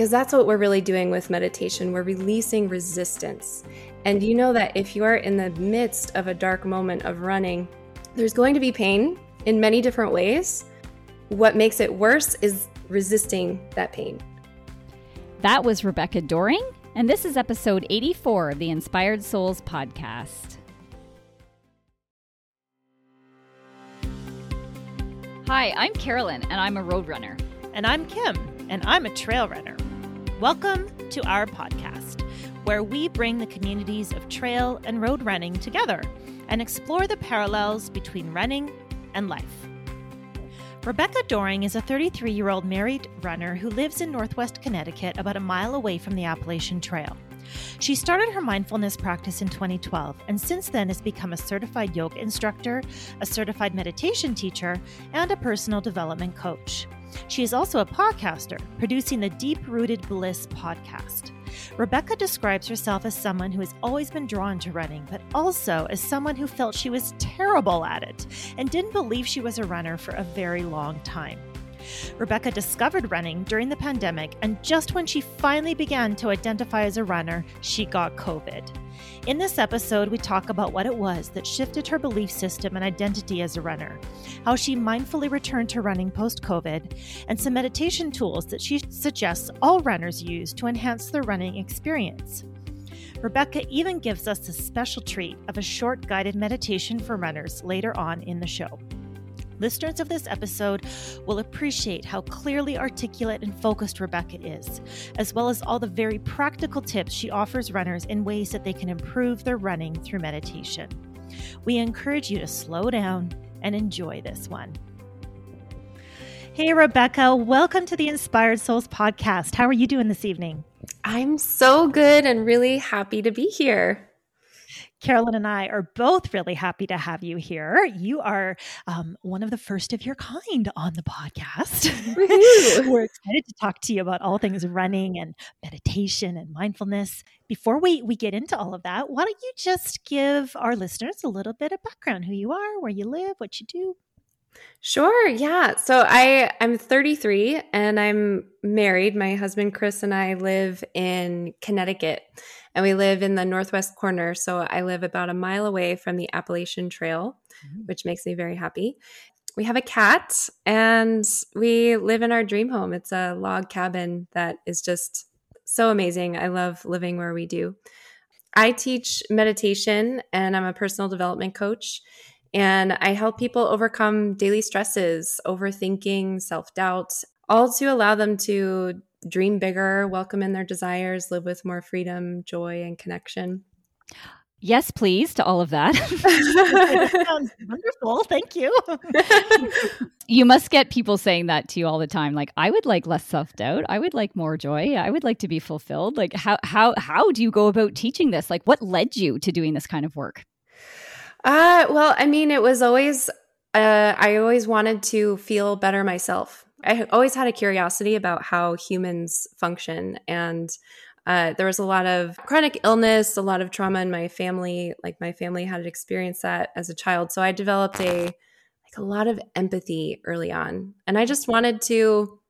because that's what we're really doing with meditation. We're releasing resistance. And you know that if you are in the midst of a dark moment of running, there's going to be pain in many different ways. What makes it worse is resisting that pain. That was Rebecca Doring, and this is episode 84 of the Inspired Souls podcast. Hi, I'm Carolyn, and I'm a road runner. And I'm Kim, and I'm a trail runner. Welcome to our podcast, where we bring the communities of trail and road running together and explore the parallels between running and life. Rebecca Doring is a 33 year old married runner who lives in Northwest Connecticut, about a mile away from the Appalachian Trail. She started her mindfulness practice in 2012 and since then has become a certified yoga instructor, a certified meditation teacher, and a personal development coach. She is also a podcaster, producing the Deep Rooted Bliss podcast. Rebecca describes herself as someone who has always been drawn to running, but also as someone who felt she was terrible at it and didn't believe she was a runner for a very long time. Rebecca discovered running during the pandemic, and just when she finally began to identify as a runner, she got COVID. In this episode, we talk about what it was that shifted her belief system and identity as a runner, how she mindfully returned to running post COVID, and some meditation tools that she suggests all runners use to enhance their running experience. Rebecca even gives us a special treat of a short guided meditation for runners later on in the show. Listeners of this episode will appreciate how clearly articulate and focused Rebecca is, as well as all the very practical tips she offers runners in ways that they can improve their running through meditation. We encourage you to slow down and enjoy this one. Hey, Rebecca, welcome to the Inspired Souls podcast. How are you doing this evening? I'm so good and really happy to be here. Carolyn and I are both really happy to have you here. You are um, one of the first of your kind on the podcast. We're excited to talk to you about all things running and meditation and mindfulness. Before we, we get into all of that, why don't you just give our listeners a little bit of background who you are, where you live, what you do? Sure. Yeah. So I I'm 33 and I'm married. My husband Chris and I live in Connecticut and we live in the northwest corner. So I live about a mile away from the Appalachian Trail, mm-hmm. which makes me very happy. We have a cat and we live in our dream home. It's a log cabin that is just so amazing. I love living where we do. I teach meditation and I'm a personal development coach. And I help people overcome daily stresses, overthinking, self doubt, all to allow them to dream bigger, welcome in their desires, live with more freedom, joy, and connection. Yes, please, to all of that. sounds wonderful. Thank you. you must get people saying that to you all the time. Like, I would like less self doubt. I would like more joy. I would like to be fulfilled. Like, how how how do you go about teaching this? Like, what led you to doing this kind of work? Uh, well, I mean, it was always uh, I always wanted to feel better myself. I always had a curiosity about how humans function. And uh, there was a lot of chronic illness, a lot of trauma in my family. Like my family had experienced that as a child. So I developed a like a lot of empathy early on. And I just wanted to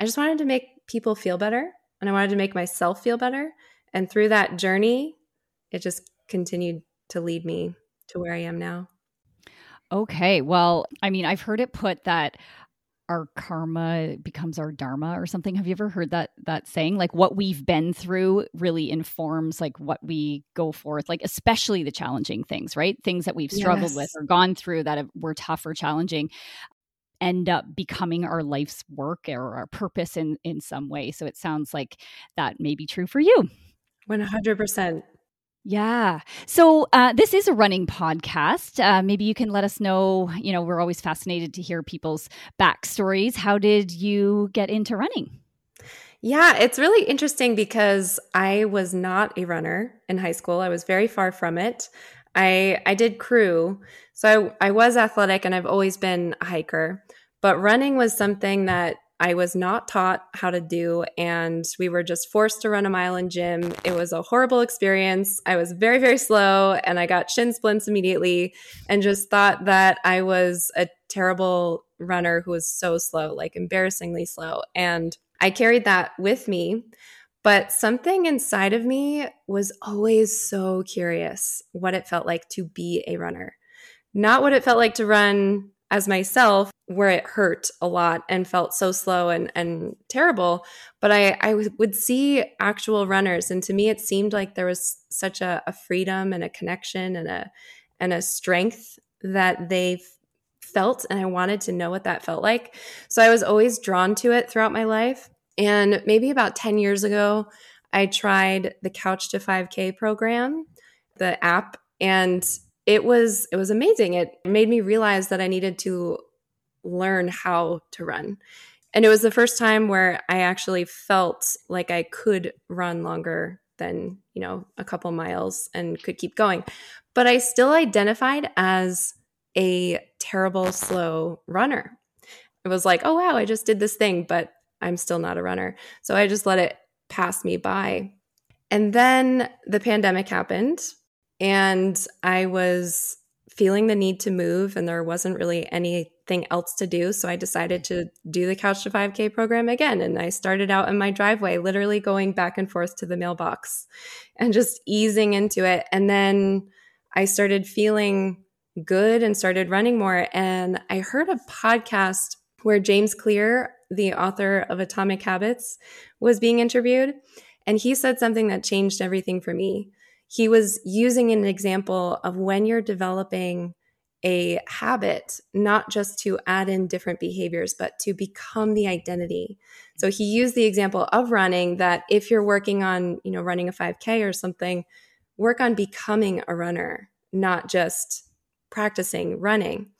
I just wanted to make people feel better and I wanted to make myself feel better. And through that journey, it just continued to lead me to where I am now. Okay. Well, I mean, I've heard it put that our karma becomes our dharma or something. Have you ever heard that that saying? Like what we've been through really informs like what we go forth like especially the challenging things right? Things that we've struggled yes. with or gone through that have, were tough or challenging end up becoming our life's work or our purpose in in some way. So it sounds like that may be true for you. 100% yeah. So uh, this is a running podcast. Uh, maybe you can let us know. You know, we're always fascinated to hear people's backstories. How did you get into running? Yeah, it's really interesting because I was not a runner in high school. I was very far from it. I I did crew, so I, I was athletic, and I've always been a hiker. But running was something that I was not taught how to do, and we were just forced to run a mile in gym. It was a horrible experience. I was very, very slow, and I got shin splints immediately, and just thought that I was a terrible runner who was so slow, like embarrassingly slow. And I carried that with me. But something inside of me was always so curious what it felt like to be a runner. Not what it felt like to run as myself, where it hurt a lot and felt so slow and, and terrible. But I, I would see actual runners. And to me, it seemed like there was such a, a freedom and a connection and a, and a strength that they felt. And I wanted to know what that felt like. So I was always drawn to it throughout my life. And maybe about 10 years ago, I tried the Couch to 5K program, the app, and it was it was amazing. It made me realize that I needed to learn how to run. And it was the first time where I actually felt like I could run longer than, you know, a couple miles and could keep going. But I still identified as a terrible slow runner. It was like, oh wow, I just did this thing, but I'm still not a runner. So I just let it pass me by. And then the pandemic happened and I was feeling the need to move and there wasn't really anything else to do. So I decided to do the Couch to 5K program again. And I started out in my driveway, literally going back and forth to the mailbox and just easing into it. And then I started feeling good and started running more. And I heard a podcast where James Clear the author of Atomic Habits, was being interviewed. And he said something that changed everything for me. He was using an example of when you're developing a habit, not just to add in different behaviors, but to become the identity. So he used the example of running that if you're working on, you know, running a 5K or something, work on becoming a runner, not just practicing running.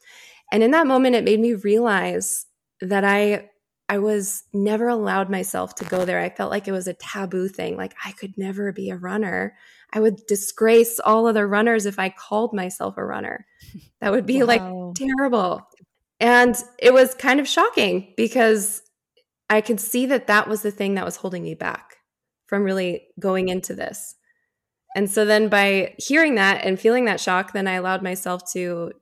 And in that moment, it made me realize that I I was never allowed myself to go there. I felt like it was a taboo thing. Like I could never be a runner. I would disgrace all other runners if I called myself a runner. That would be wow. like terrible. And it was kind of shocking because I could see that that was the thing that was holding me back from really going into this. And so then by hearing that and feeling that shock, then I allowed myself to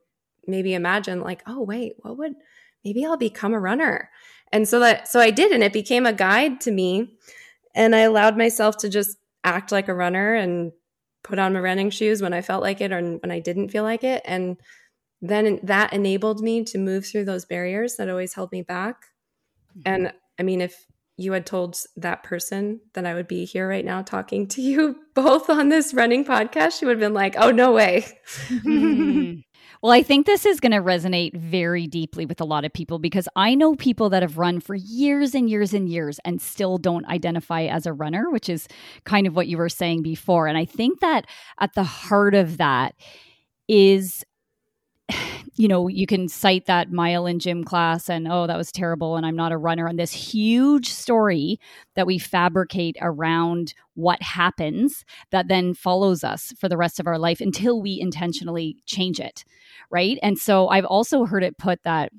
maybe imagine like, oh, wait, what would maybe I'll become a runner. And so that so I did and it became a guide to me and I allowed myself to just act like a runner and put on my running shoes when I felt like it or when I didn't feel like it and then that enabled me to move through those barriers that always held me back. Mm-hmm. And I mean if you had told that person that I would be here right now talking to you both on this running podcast, she would have been like, "Oh no way." Mm-hmm. Well, I think this is going to resonate very deeply with a lot of people because I know people that have run for years and years and years and still don't identify as a runner, which is kind of what you were saying before. And I think that at the heart of that is you know, you can cite that mile in gym class and, oh, that was terrible and I'm not a runner. And this huge story that we fabricate around what happens that then follows us for the rest of our life until we intentionally change it right? And so I've also heard it put that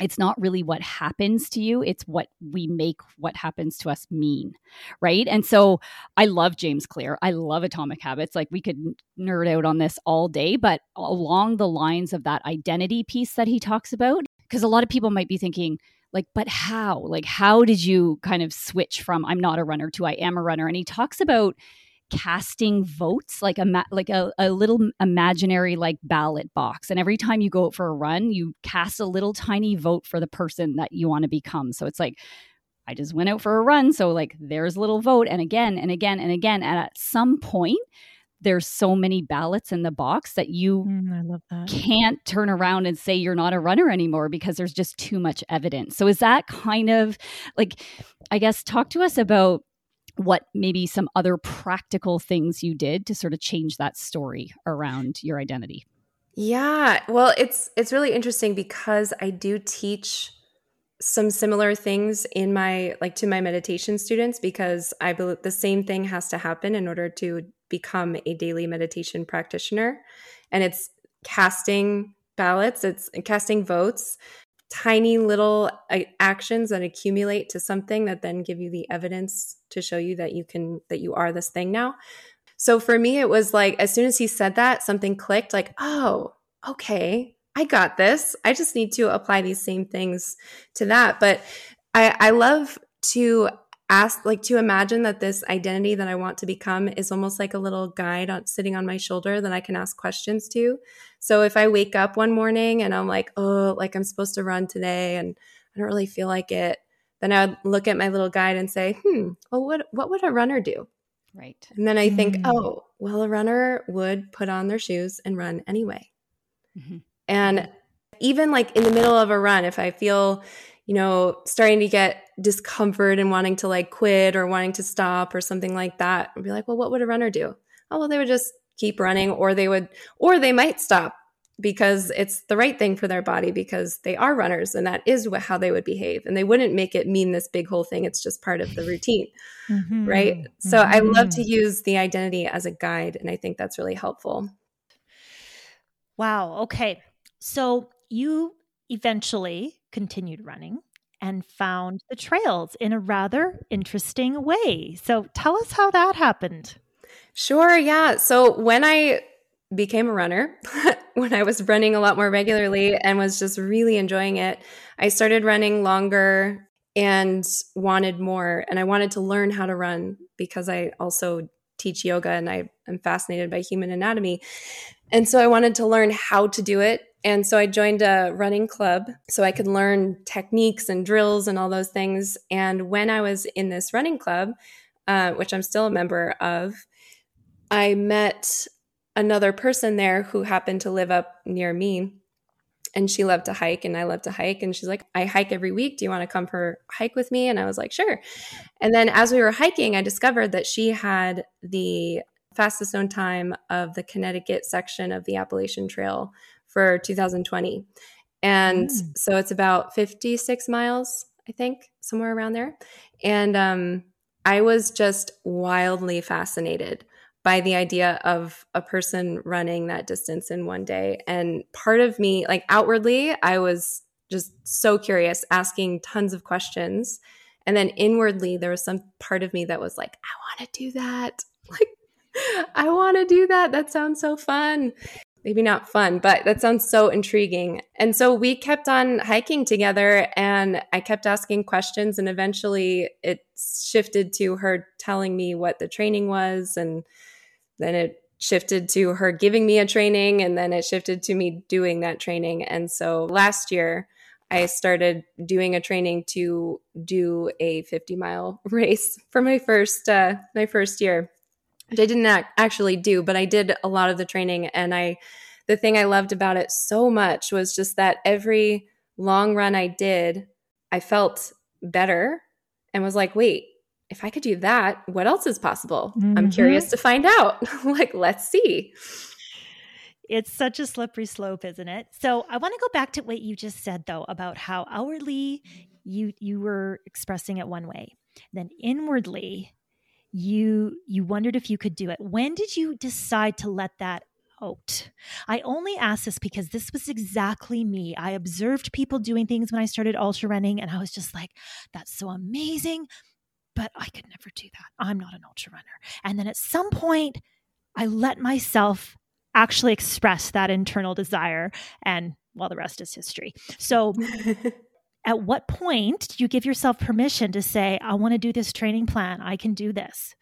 it's not really what happens to you it's what we make what happens to us mean right? And so i love james clear i love atomic habits like we could nerd out on this all day but along the lines of that identity piece that he talks about because a lot of people might be thinking like but how? Like how did you kind of switch from i'm not a runner to i am a runner? And he talks about casting votes like a ma- like a, a little imaginary like ballot box and every time you go out for a run you cast a little tiny vote for the person that you want to become so it's like I just went out for a run. So, like, there's a little vote, and again, and again, and again. And at some point, there's so many ballots in the box that you mm, that. can't turn around and say you're not a runner anymore because there's just too much evidence. So, is that kind of like, I guess, talk to us about what maybe some other practical things you did to sort of change that story around your identity? Yeah well it's it's really interesting because i do teach some similar things in my like to my meditation students because i believe the same thing has to happen in order to become a daily meditation practitioner. And it's casting ballots it's casting votes tiny little uh, actions that accumulate to something that then give you the evidence to show you that you can that you are this thing now. So for me it was like as soon as he said that something clicked like oh okay i got this. I just need to apply these same things to that. But i i love to ask like to imagine that this identity that I want to become is almost like a little guide on sitting on my shoulder that I can ask questions to. So if I wake up one morning and I'm like, oh, like I'm supposed to run today and I don't really feel like it, then I would look at my little guide and say, hmm, well, what what would a runner do? Right. And then I think, mm-hmm. oh, well, a runner would put on their shoes and run anyway. Mm-hmm. And even like in the middle of a run, if I feel, you know, starting to get discomfort and wanting to like quit or wanting to stop or something like that, I'd be like, well, what would a runner do? Oh, well, they would just keep running or they would, or they might stop because it's the right thing for their body because they are runners and that is how they would behave and they wouldn't make it mean this big whole thing. It's just part of the routine mm-hmm. right? Mm-hmm. so i love to use the identity as a guide and i think that's really helpful. Wow. Okay. So you eventually continued running and found the trails in a rather interesting way. So tell us how that happened sure yeah so when i became a runner when I was running a lot more regularly and was just really enjoying it. I started running longer and wanted more. And I wanted to learn how to run because I also teach yoga and I am fascinated by human anatomy. And so I wanted to learn how to do it. And so I joined a running club so I could learn techniques and drills and all those things. And when I was in this running club, uh, which I'm still a member of, I met another person there who happened to live up near me and she loved to hike and I love to hike. And she's like, I hike every week. Do you want to come for a hike with me? And I was like, sure. And then as we were hiking, I discovered that she had the fastest known time of the Connecticut section of the Appalachian Trail for 2020. And mm. so it's about 56 miles, I think, somewhere around there. And um, I was just wildly fascinated by the idea of a person running that distance in one day. And part of me, like outwardly, I was just so curious, asking tons of questions. And then inwardly, there was some part of me that was like, I want to do that. Like, I want to do that. That sounds so fun. Maybe not fun, but that sounds so intriguing. And so we kept on hiking together and I kept asking questions. And eventually it shifted to her telling me what the training was and then it shifted to her giving me a training and then it shifted to me doing that training. And so last year, I started doing a training to do a 50 mile race for my first uh, my first year. Which I didn't actually do, but I did a lot of the training. And I, the thing I loved about it so much was just that every long run I did, I felt better and was like, wait, if I could do that, what else is possible? Mm-hmm. I'm curious to find out. like, let's see. It's such a slippery slope, isn't it? So I want to go back to what you just said though about how outwardly you you were expressing it one way. Then inwardly you you wondered if you could do it. When did you decide to let that out? I only ask this because this was exactly me. I observed people doing things when I started ultra running and I was just like that's so amazing but I could never do that. I'm not an ultra runner. And then at some point, I let myself actually express that internal desire. And well, the rest is history. So, at what point do you give yourself permission to say, I want to do this training plan? I can do this?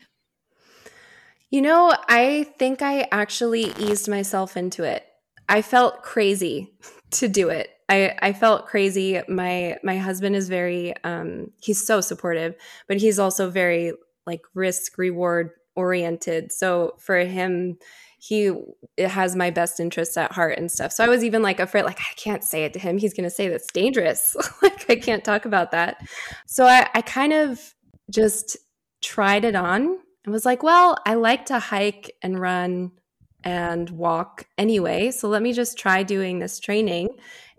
You know, I think I actually eased myself into it. I felt crazy to do it. I, I felt crazy. My my husband is very um, he's so supportive, but he's also very like risk reward oriented. So for him, he has my best interests at heart and stuff. So I was even like afraid, like I can't say it to him. He's going to say that's dangerous. like I can't talk about that. So I, I kind of just tried it on and was like, well, I like to hike and run and walk anyway. So let me just try doing this training.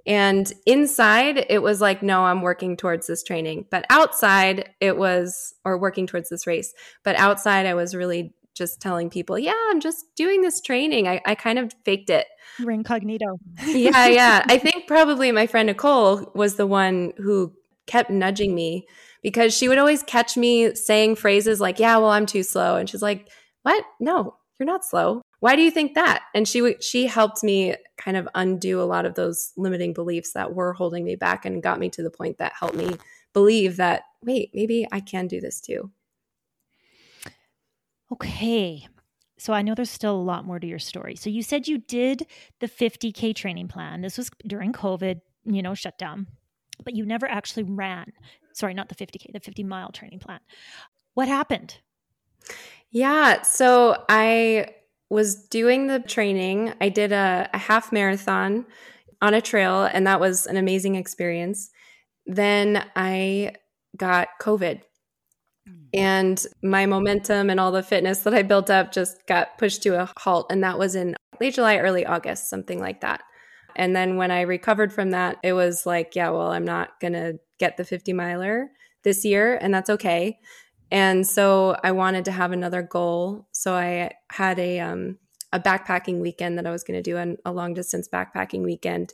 And inside, it was like, no, I'm working towards this training. But outside, it was, or working towards this race. But outside, I was really just telling people, yeah, I'm just doing this training. I, I kind of faked it. Incognito. yeah, yeah. I think probably my friend Nicole was the one who kept nudging me because she would always catch me saying phrases like, yeah, well, I'm too slow. And she's like, what? No, you're not slow why do you think that and she she helped me kind of undo a lot of those limiting beliefs that were holding me back and got me to the point that helped me believe that, wait, maybe I can do this too. Okay. So I know there's still a lot more to your story. So you said you did the 50K training plan. This was during COVID, you know, shutdown, but you never actually ran. Sorry, not the 50K, the 50 mile training plan. What happened? Yeah. So I was doing the training. I did a, a half marathon on a trail, and that was an amazing experience. Then I got COVID and my momentum and all the fitness that I built up just got pushed to a halt. And that was in late July, early August, something like that. And then when I recovered from that, it was like, yeah, well, I'm not going to get the 50 miler this year, and that's okay. And so I wanted to have another goal. So I had a, um, a backpacking weekend that I was going to do, an, a long distance backpacking weekend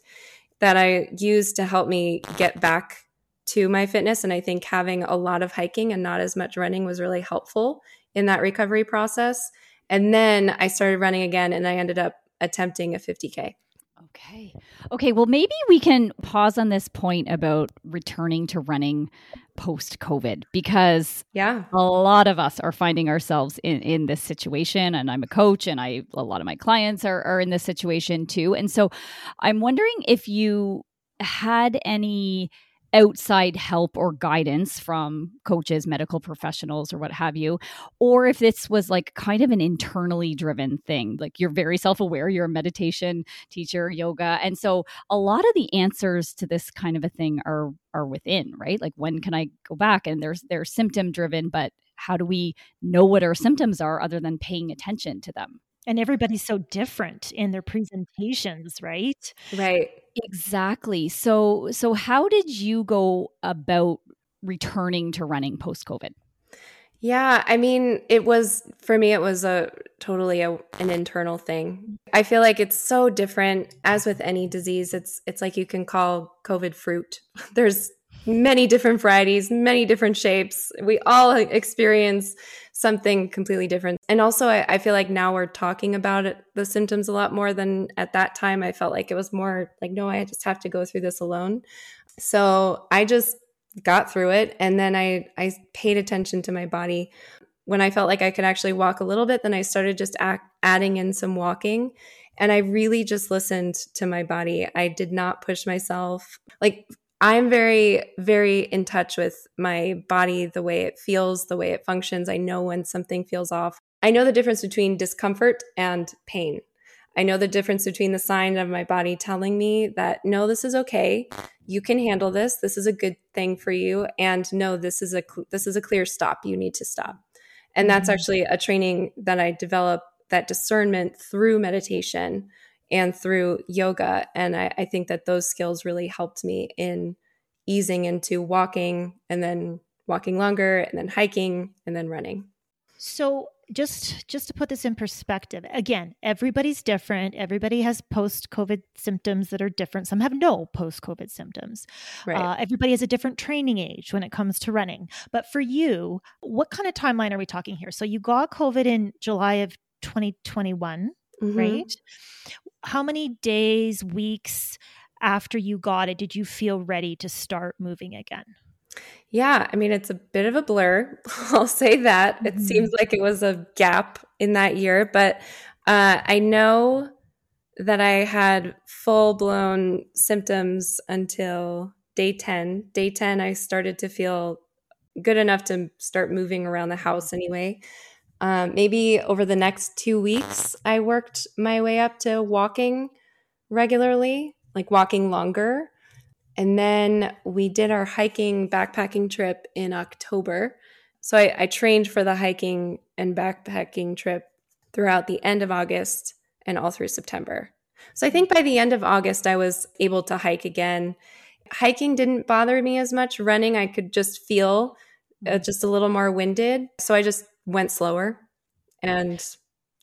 that I used to help me get back to my fitness. And I think having a lot of hiking and not as much running was really helpful in that recovery process. And then I started running again and I ended up attempting a 50K. Okay. Okay. Well, maybe we can pause on this point about returning to running post COVID because yeah, a lot of us are finding ourselves in, in this situation. And I'm a coach and I a lot of my clients are, are in this situation too. And so I'm wondering if you had any outside help or guidance from coaches, medical professionals, or what have you, or if this was like kind of an internally driven thing. Like you're very self aware, you're a meditation teacher, yoga. And so a lot of the answers to this kind of a thing are are within, right? Like when can I go back? And there's they're symptom driven, but how do we know what our symptoms are other than paying attention to them? And everybody's so different in their presentations, right? Right. Exactly. So so how did you go about returning to running post COVID? Yeah, I mean, it was for me it was a totally a, an internal thing. I feel like it's so different as with any disease. It's it's like you can call COVID fruit. There's many different varieties, many different shapes. We all experience something completely different. And also, I, I, feel like now we're talking about it, the symptoms a lot more than at that time. I felt like it was more like, no, I just have to go through this alone. So I just got through it. And then I, I paid attention to my body. When I felt like I could actually walk a little bit, then I started just act, adding in some walking. And I really just listened to my body. I did not push myself. Like I'm very, very in touch with my body, the way it feels, the way it functions. I know when something feels off. I know the difference between discomfort and pain. I know the difference between the sign of my body telling me that, no, this is okay. You can handle this. This is a good thing for you. And no, this is a, this is a clear stop. You need to stop. And that's mm-hmm. actually a training that I developed that discernment through meditation and through yoga. And I, I think that those skills really helped me in easing into walking and then walking longer and then hiking and then running. So just just to put this in perspective again everybody's different everybody has post covid symptoms that are different some have no post covid symptoms right. Uh, everybody has a different training age when it comes to running but for you what kind of timeline are we talking here so you got covid in july of 2021 mm-hmm. right how many days, weeks after you got it did you feel ready to start moving again? Yeah, I mean, it's a bit of a blur. I'll say that. Mm-hmm. It seems like it was a gap in that year, but uh, I know that I had full blown symptoms until day 10. Day 10, I started to feel good enough to start moving around the house anyway. Um, maybe over the next two weeks, I worked my way up to walking regularly, like walking longer. And then we did our hiking backpacking trip in October. So I, I trained for the hiking and backpacking trip throughout the end of August and all through September. So I think by the end of August, I was able to hike again. Hiking didn't bother me as much. Running, I could just feel uh, just a little more winded. So I just went slower and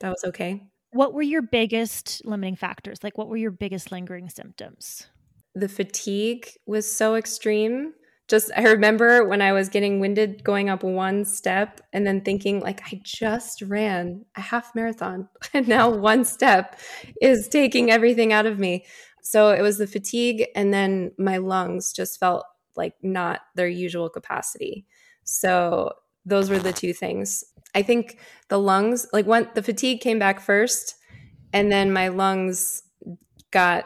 that was okay. What were your biggest limiting factors? Like, what were your biggest lingering symptoms? The fatigue was so extreme. Just, I remember when I was getting winded going up one step and then thinking, like, I just ran a half marathon and now one step is taking everything out of me. So it was the fatigue. And then my lungs just felt like not their usual capacity. So those were the two things. I think the lungs, like when the fatigue came back first, and then my lungs got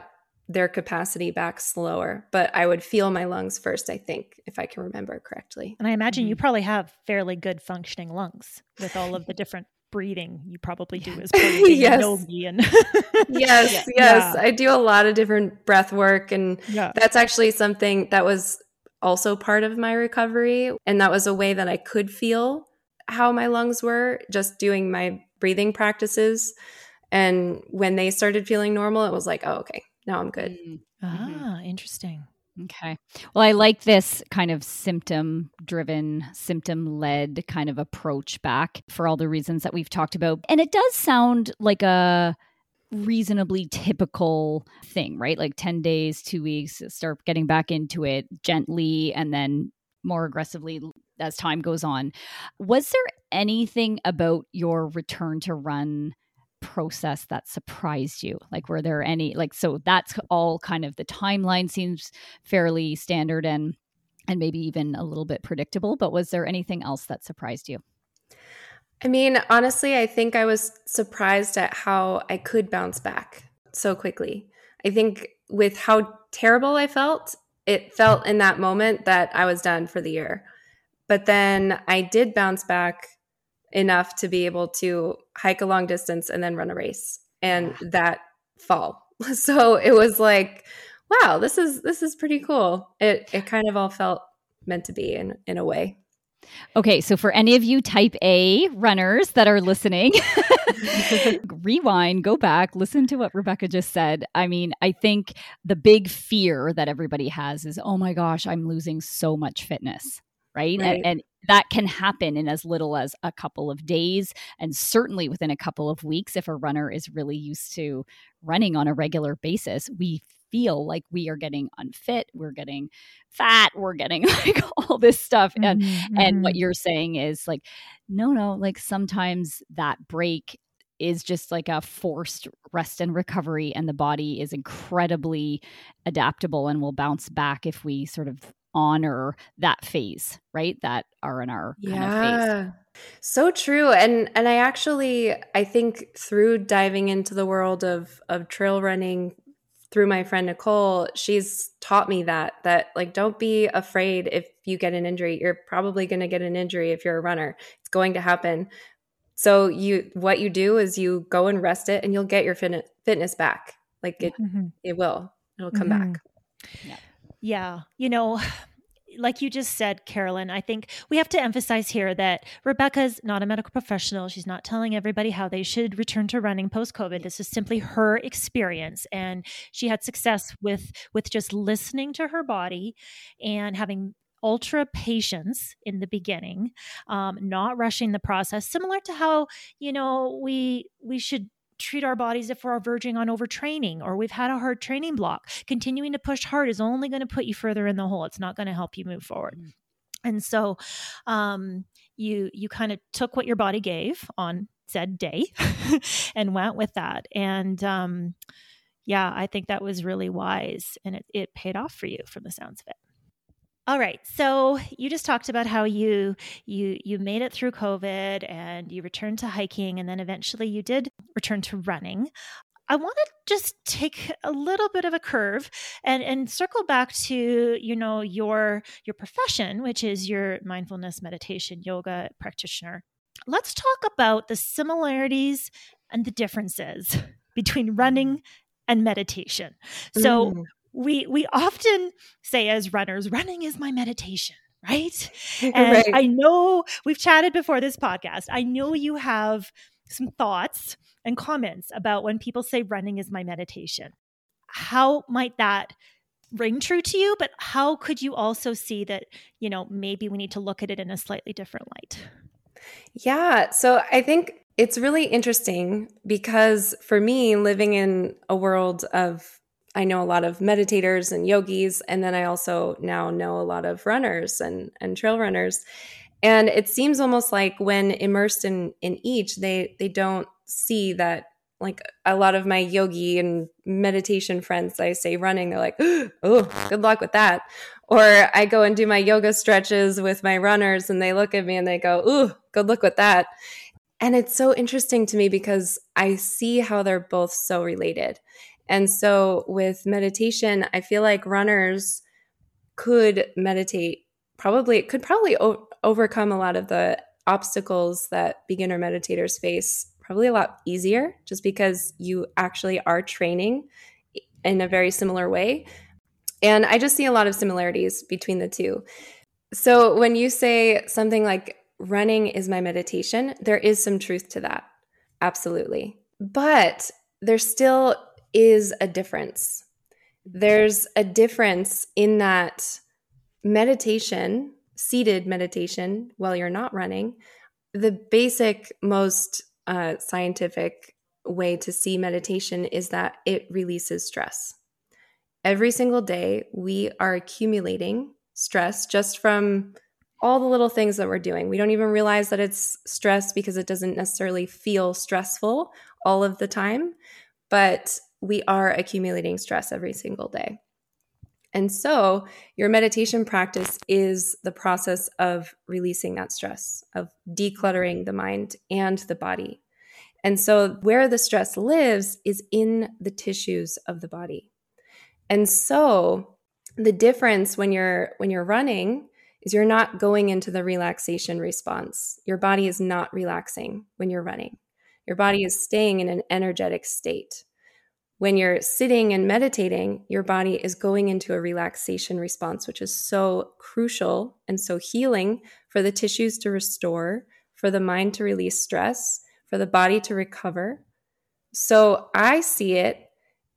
their capacity back slower, but I would feel my lungs first, I think, if I can remember correctly. And I imagine Mhm. you probably have fairly good functioning lungs with all of the different breathing you probably do as part of Yes. a yogi and Yes, Yeah. yes. I do a lot of different breath work and yeah. that's actually something that was also part of my recovery and that was a way that I could feel how my lungs were just doing my breathing practices and when they started feeling normal it was like oh okay now I'm good. Mm. Ah, interesting. Okay. Well, I like this kind of symptom driven, symptom led kind of approach back for all the reasons that we've talked about. And it does sound like a reasonably typical thing, right? Like 10 days, two weeks, start getting back into it gently and then more aggressively as time goes on. Was there anything about your return to run process that surprised you? Like, were there any, like, so that's all kind of the timeline seems fairly standard and and maybe even a little bit predictable but was there anything else that surprised you I mean, honestly, I think I was surprised at how I could bounce back so quickly. I think with how terrible I felt, it felt in that moment that I was done for the year. But then I did bounce back enough to be able to hike a long distance and then run a race and that fall. So it was like, wow, this is this is pretty cool. It it kind of all felt meant to be in in a way. okay so for any of you type a runners that are listening rewind go back listen to what rebecca just said i mean i think the big fear that everybody has is oh my gosh i'm losing so much fitness right, Right. And, and that can happen in as little as a couple of days and certainly within a couple of weeks if a runner is really used to running on a regular basis we feel like we are getting unfit we're getting fat we're getting like all this stuff and Mhm, and what mhm. you're saying is like no no like sometimes that break is just like a forced rest and recovery and the body is incredibly adaptable and will bounce back if we sort of honor that phase right that r&r kind of phase Yeah. So true. And and I actually I think through diving into the world of of trail running through my friend Nicole, she's taught me that that like don't be afraid if you get an injury. You're probably going to get an injury if you're a runner. It's going to happen. So you what you do is you go and rest it and you'll get your fitness fitness back. Like it Mhm. it will. It'll come Mhm. back. Yeah. You know, like you just said, Carolyn, I think we have to emphasize here that Rebecca's not a medical professional. She's not telling everybody how they should return to running post COVID. This is simply her experience. And she had success with with just listening to her body and having ultra patience in the beginning um, not rushing the process similar to how you know we we should treat our bodies if we're verging on overtraining or we've had a hard training block. Continuing to push hard is only going to put you further in the hole. It's not going to help you move forward. Mm. And so um, you you kind of took what your body gave on said day and went with that. And um, yeah, I think that was really wise and it, it paid off for you from the sounds of it. All right. So you just talked about how you you you made it through COVID and you returned to hiking and then eventually you did return to running. I want to just take a little bit of a curve and and circle back to you know your your profession which is your mindfulness meditation yoga practitioner. Let's talk about the similarities and the differences between running and meditation. So Mm. We we often say as runners running is my meditation right and Right. i know we've chatted before this podcast i know you have some thoughts and comments about when people say running is my meditation how might that ring true to you but how could you also see that you know maybe we need to look at it in a slightly different light Yeah. So I think it's really interesting because for me, living in a world of, I know a lot of meditators and yogis, and then I also now know a lot of runners and, and trail runners. And it seems almost like when immersed in, in each, they, they don't see that like a lot of my yogi and meditation friends, I say running, they're like, oh, good luck with that. Or I go and do my yoga stretches with my runners and they look at me and they go, Ooh, good luck with that. And it's so interesting to me because I see how they're both so related. And so with meditation, I feel like runners could meditate probably it could probably o- overcome a lot of the obstacles that beginner meditators face probably a lot easier just because you actually are training in a very similar way. And I just see a lot of similarities between the two. So when you say something like running is my meditation, there is some truth to that. Absolutely. But there's still is a difference. There's a difference in that meditation, seated meditation while you're not running, the basic, most uh, scientific way to see meditation is that it releases stress. Every single day, we are accumulating stress just from all the little things that we're doing. We don't even realize that it's stress because it doesn't necessarily feel stressful all of the time, but we are accumulating stress every single day. And so, your meditation practice is the process of releasing that stress, of decluttering the mind and the body. And so, where the stress lives is in the tissues of the body. And so, the difference when you're when you're running is you're not going into the relaxation response. Your body is not relaxing when you're running. Your body is staying in an energetic state. When you're sitting and meditating, your body is going into a relaxation response, which is so crucial and so healing for the tissues to restore, for the mind to release stress, for the body to recover. So I see it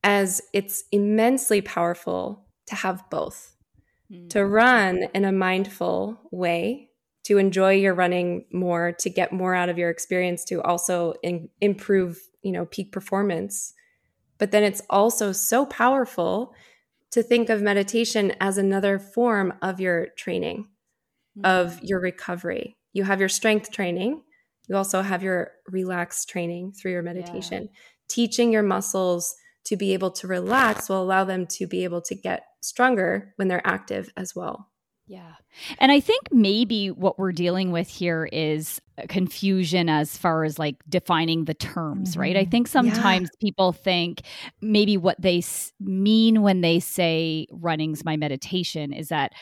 as it's immensely powerful to have both to mm. run in a mindful way, to enjoy your running more, to get more out of your experience, to also in, improve, you know, peak performance. But then it's also so powerful to think of meditation as another form of your training, mm-hmm. of your recovery. You have your strength training, you also have your relaxed training through your meditation, yeah. teaching your muscles to be able to relax will allow them to be able to get stronger when they're active as well. Yeah. And I think maybe what we're dealing with here is confusion as far as like defining the terms, mm-hmm. right? I mm-hmm. think sometimes yeah. people think maybe what they s- mean when they say running's my meditation is that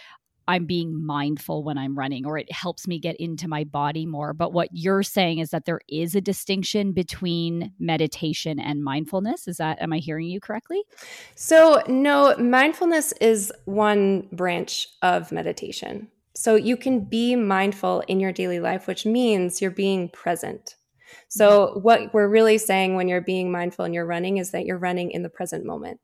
I'm being mindful when I'm running or it helps me get into my body more. But what you're saying is that there is a distinction between meditation and mindfulness. Is that, am I hearing you correctly? So, no, mindfulness is one branch of meditation. So, you can be mindful in your daily life, which means you're being present. So, mm-hmm. what we're really saying when you're being mindful and you're running is that you're running in the present moment.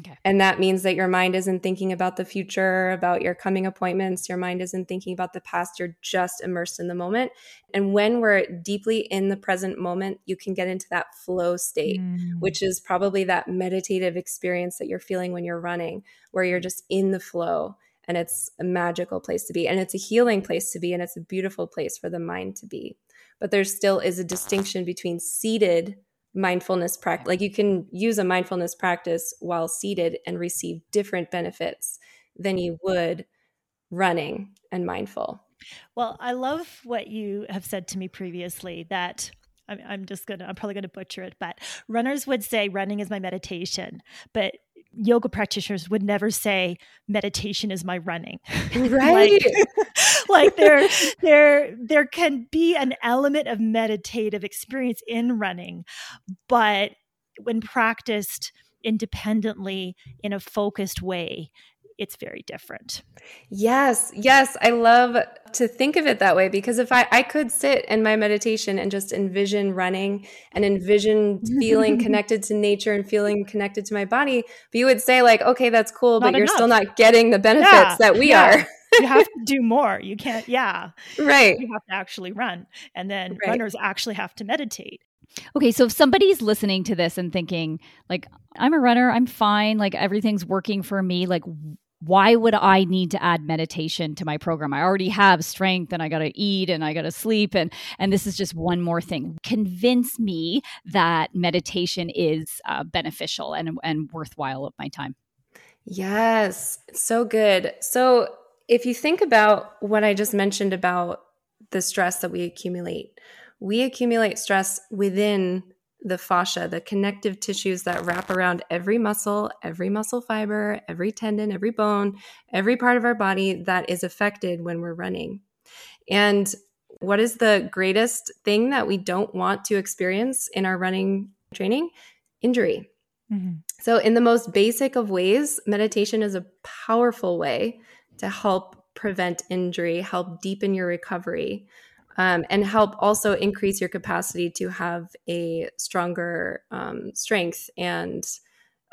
Okay. And that means that your mind isn't thinking about the future, about your coming appointments. Your mind isn't thinking about the past. You're just immersed in the moment. And when we're deeply in the present moment, you can get into that flow state, mm. which is probably that meditative experience that you're feeling when you're running, where you're just in the flow. And it's a magical place to be. And it's a healing place to be. And it's a beautiful place for the mind to be. But there still is a distinction between seated mindfulness practice like you can use a mindfulness practice while seated and receive different benefits than you would running and mindful. Well i love what you have said to me previously that I'm, just gonna i'm probably gonna butcher it but runners would say running is my meditation but yoga practitioners would never say meditation is my running. Right. like, like there there there can be an element of meditative experience in running but when practiced independently in a focused way it's very different. Yes, yes. I love to think of it that way because if I, I could sit in my meditation and just envision running and envision feeling connected to nature and feeling connected to my body, but you would say, like, okay, that's cool, not but you're still not getting the benefits yeah, that we yeah. are. you have to do more. You can't, yeah. Right. You have to actually run. And then right. runners actually have to meditate. Okay, so if somebody's listening to this and thinking, like, I'm a runner, I'm fine, like everything's working for me, like, why would I need to add meditation to my program? I already have strength and I got to eat and I got to sleep and and this is just one more thing. Convince me that meditation is uh, beneficial and and worthwhile of my time. Yes, so good. So, if you think about what I just mentioned about the stress that we accumulate, we accumulate stress within the fascia, the connective tissues that wrap around every muscle, every muscle fiber, every tendon, every bone, every part of our body that is affected when we're running. And what is the greatest thing that we don't want to experience in our running training? Injury. Mm-hmm. So, in the most basic of ways, meditation is a powerful way to help prevent injury, help deepen your recovery, um, and help also increase your capacity to have a stronger um, strength and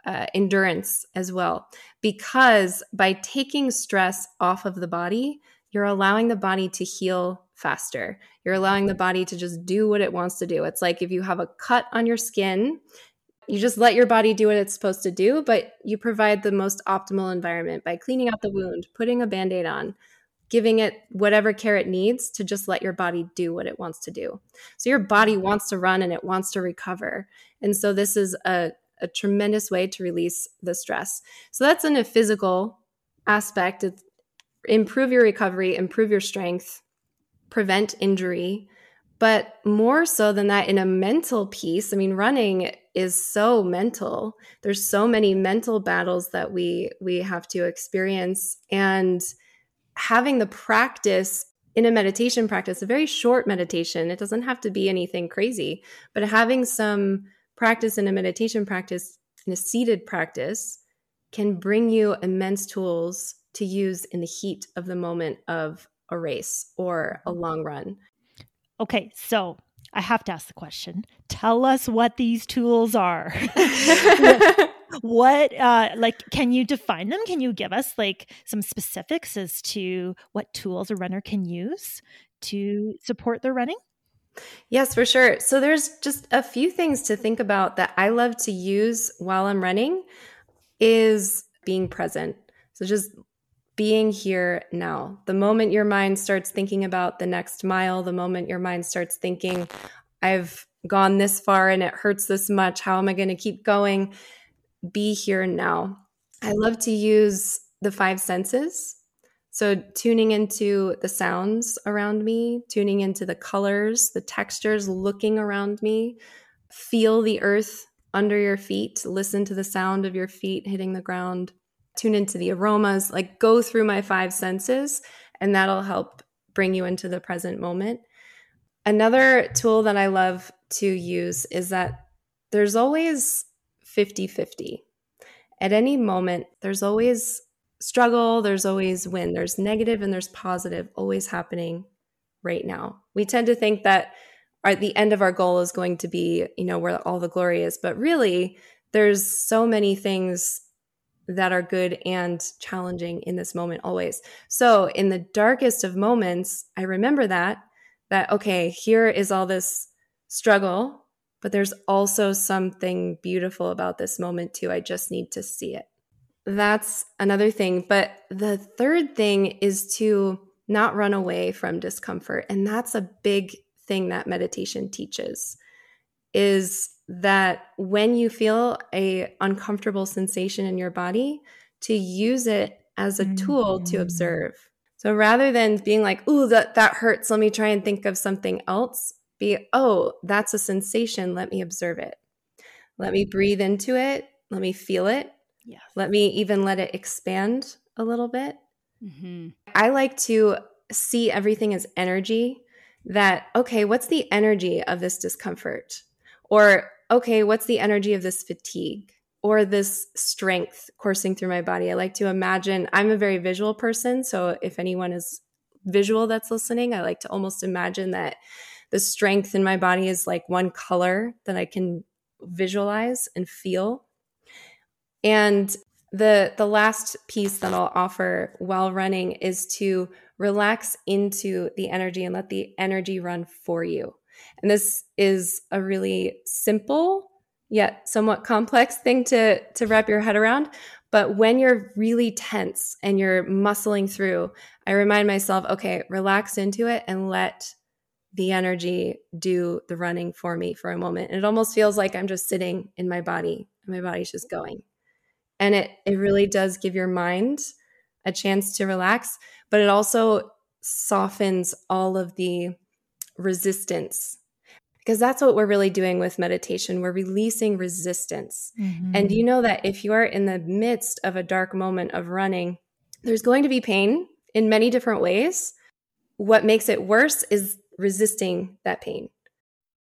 uh, endurance as well. Because by taking stress off of the body, you're allowing the body to heal faster. You're allowing the body to just do what it wants to do. It's like if you have a cut on your skin you just let your body do what it's supposed to do, but you provide the most optimal environment by cleaning out the wound, putting a band aid on, giving it whatever care it needs to just let your body do what it wants to do. So your body wants to run and it wants to recover. And so this is a, a tremendous way to release the stress. So that's in a physical aspect. It's improve your recovery, improve your strength, prevent injury. But more so than that, in a mental piece, I mean, running is so mental. There's so many mental battles that we we have to experience, and having the practice in a meditation practice, a very short meditation, it doesn't have to be anything crazy, but having some practice in a meditation practice, in a seated practice, can bring you immense tools to use in the heat of the moment of a race or a long run. Okay, so I have to ask the question. Tell us what these tools are. what uh like can you define them? Can you give us like some specifics as to what tools a runner can use to support their running? Yes, for sure. So there's just a few things to think about that I love to use while I'm running is being present. So just being here now. The moment your mind starts thinking about the next mile, the moment your mind starts thinking, I've gone this far and it hurts this much, how am I going to keep going? Be here now. I love to use the five senses. So, tuning into the sounds around me, tuning into the colors, the textures, looking around me, feel the earth under your feet, listen to the sound of your feet hitting the ground tune into the aromas, like go through my five senses, and that'll help bring you into the present moment. Another tool that I love to use is that there's always 50 50. At any moment, there's always struggle, there's always win, there's negative and there's positive always happening right now. We tend to think that our, the end of our goal is going to be, you know, where all the glory is, but really, there's so many things that are good and challenging in this moment always. So, in the darkest of moments, I remember that that okay, here is all this struggle, but there's also something beautiful about this moment too. I just need to see it. That's another thing, but the third thing is to not run away from discomfort, and that's a big thing that meditation teaches is that when you feel a uncomfortable sensation in your body to use it as a tool to observe. So rather than being like ooh that that hurts let me try and think of something else be oh that's a sensation let me observe it. Let me breathe into it let me feel it yes. let me even let it expand a little bit. Mm-hmm. i like to see everything as energy that okay what's the energy of this discomfort? Or okay, what's the energy of this fatigue or this strength coursing through my body? I like to imagine, I'm a very visual person. So if anyone is visual that's listening, I like to almost imagine that the strength in my body is like one color that I can visualize and feel. And the the last piece that I'll offer while running is to relax into the energy and let the energy run for you. And this is a really simple yet somewhat complex thing to to wrap your head around. But when you're really tense and you're muscling through, I remind myself, okay, relax into it and let the energy do the running for me for a moment. And it almost feels like I'm just sitting in my body and my body's just going. and it it really does give your mind a chance to relax, but it also softens all of the resistance because that's what we're really doing with meditation. We're releasing resistance. Mm-hmm. And you know that if you are in the midst of a dark moment of running, there's going to be pain in many different ways. What makes it worse is resisting that pain.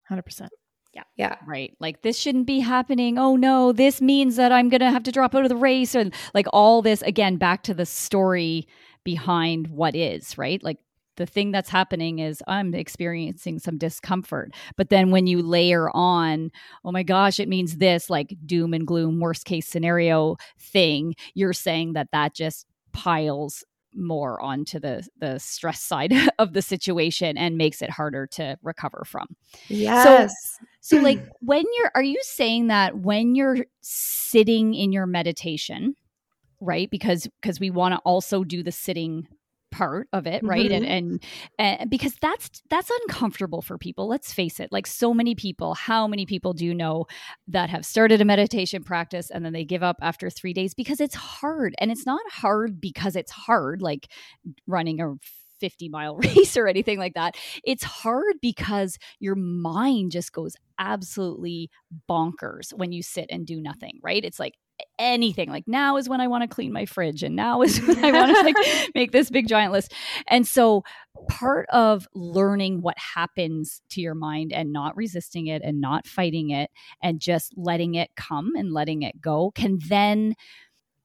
100%. Yeah. Yeah. Right. Like this shouldn't be happening. Oh no, this means that I'm going to have to drop out of the race and like all this again back to the story behind what is, right? Like the thing that's happening is I'm experiencing some discomfort. But then when you layer on, oh my gosh, it means this like doom and gloom, worst case scenario thing, you're saying that that just piles more onto the the stress side of the situation and makes it harder to recover from. Yes. So, so like when you're are you saying that when you're sitting in your meditation, right? Because because we want to also do the sitting part of it right mm-hmm. and, and and because that's that's uncomfortable for people let's face it like so many people how many people do you know that have started a meditation practice and then they give up after 3 days because it's hard and it's not hard because it's hard like running a 50 mile race or anything like that. It's hard because your mind just goes absolutely bonkers when you sit and do nothing, right? It's like anything. Like now is when i want to clean my fridge and now is when i want to like make this big giant list. And so part of learning what happens to your mind and not resisting it and not fighting it and just letting it come and letting it go can then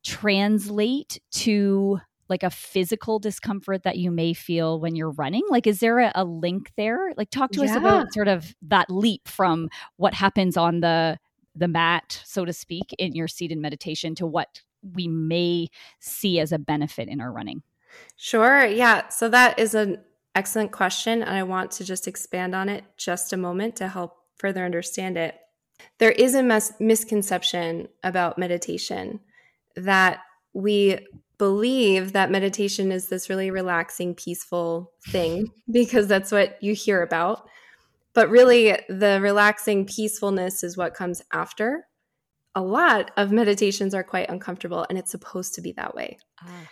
translate to like a physical discomfort that you may feel when you're running. Like is there a, a link there? Like talk to yeah. us about sort of that leap from what happens on the the mat, so to speak, in your seated meditation to what we may see as a benefit in our running? Sure. Yeah. So that is an excellent question. And I want to just expand on it just a moment to help further understand it. There is a mis- misconception about meditation that we believe that meditation is this really relaxing, peaceful thing because that's what you hear about. But really, the relaxing peacefulness is what comes after. A lot of meditations are quite uncomfortable, and it's supposed to be that way. Ah,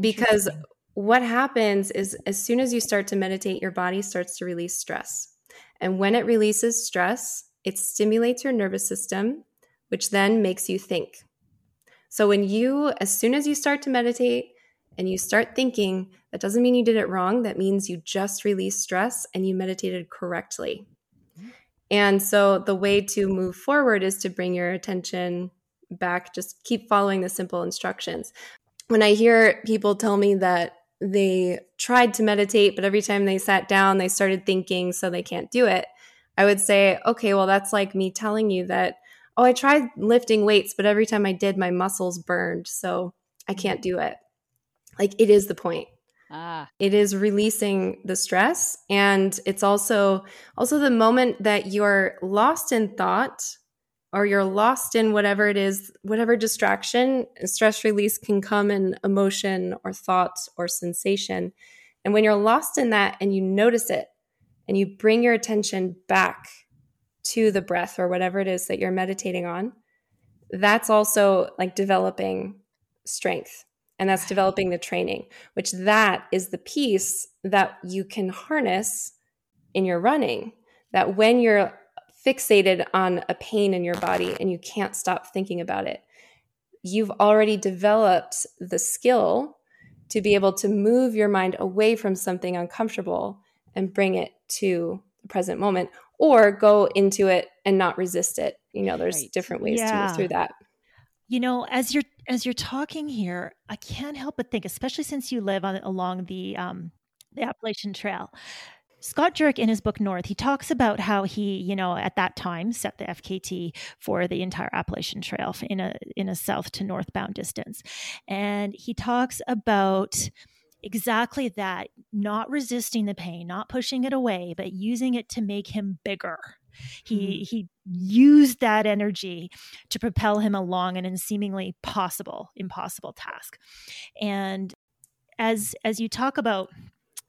because what happens is, as soon as you start to meditate, your body starts to release stress. And when it releases stress, it stimulates your nervous system, which then makes you think. So, when you, as soon as you start to meditate, and you start thinking, that doesn't mean you did it wrong. That means you just released stress and you meditated correctly. And so the way to move forward is to bring your attention back, just keep following the simple instructions. When I hear people tell me that they tried to meditate, but every time they sat down, they started thinking, so they can't do it, I would say, okay, well, that's like me telling you that, oh, I tried lifting weights, but every time I did, my muscles burned, so I can't do it. Like it is the point. Ah. It is releasing the stress and it's also also the moment that you're lost in thought or you're lost in whatever it is, whatever distraction, stress release can come in emotion or thought or sensation. And when you're lost in that and you notice it and you bring your attention back to the breath or whatever it is that you're meditating on, that's also like developing strength and that's developing the training which that is the piece that you can harness in your running that when you're fixated on a pain in your body and you can't stop thinking about it you've already developed the skill to be able to move your mind away from something uncomfortable and bring it to the present moment or go into it and not resist it you know there's right. different ways yeah. to move through that you know, as you're as you're talking here, I can't help but think, especially since you live on along the um, the Appalachian Trail. Scott Jurek in his book North, he talks about how he, you know, at that time set the FKT for the entire Appalachian Trail in a in a south to northbound distance. And he talks about exactly that, not resisting the pain, not pushing it away, but using it to make him bigger he mm-hmm. he used that energy to propel him along in a seemingly possible, impossible task. And as as you talk about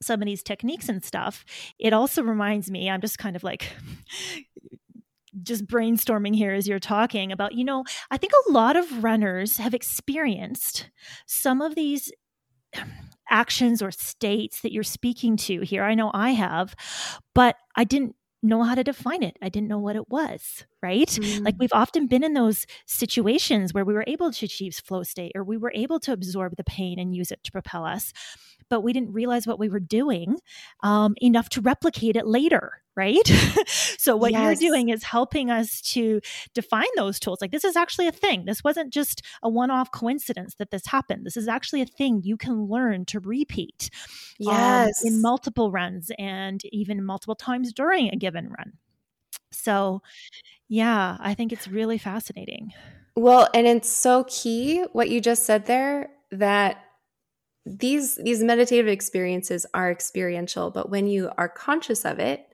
some of these techniques and stuff, it also reminds me, I'm just kind of like just brainstorming here as you're talking about, you know, I think a lot of runners have experienced some of these actions or states that you're speaking to here. I know I have, but I didn't know how to define it. I didn't know what it was, right? Mm. Like we've often been in those situations where we were able to achieve flow state or we were able to absorb the pain and use it to propel us, but we didn't realize what we were doing um, enough to replicate it later, right? so what yes. you're doing is helping us to define those tools. Like this is actually a thing. This wasn't just a one-off coincidence that this happened. This is actually a thing you can learn to repeat. Yes. Um, in multiple runs and even multiple times during a given run. So, yeah, I think it's really fascinating. Well, and it's so key what you just said there that these these meditative experiences are experiential, but when you are conscious of it,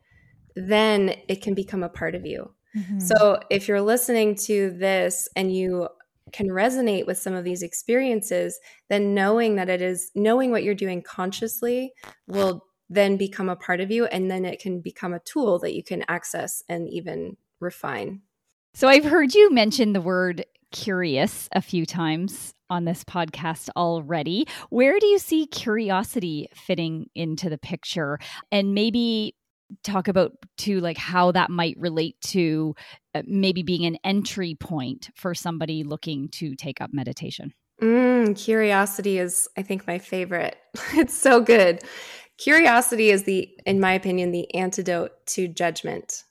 then it can become a part of you. Mm-hmm. So if you're listening to this and you can resonate with some of these experiences, then knowing that it is knowing what you're doing consciously will then become a part of you and then it can become a tool that you can access and even refine. So I've heard you mention the word curious a few times on this podcast already. Where do you see curiosity fitting into the picture? And maybe talk about to like how that might relate to uh, maybe being an entry point for somebody looking to take up meditation. Mm, curiosity is, I think, my favorite. it's so good. Curiosity is the, in my opinion, the antidote to judgment.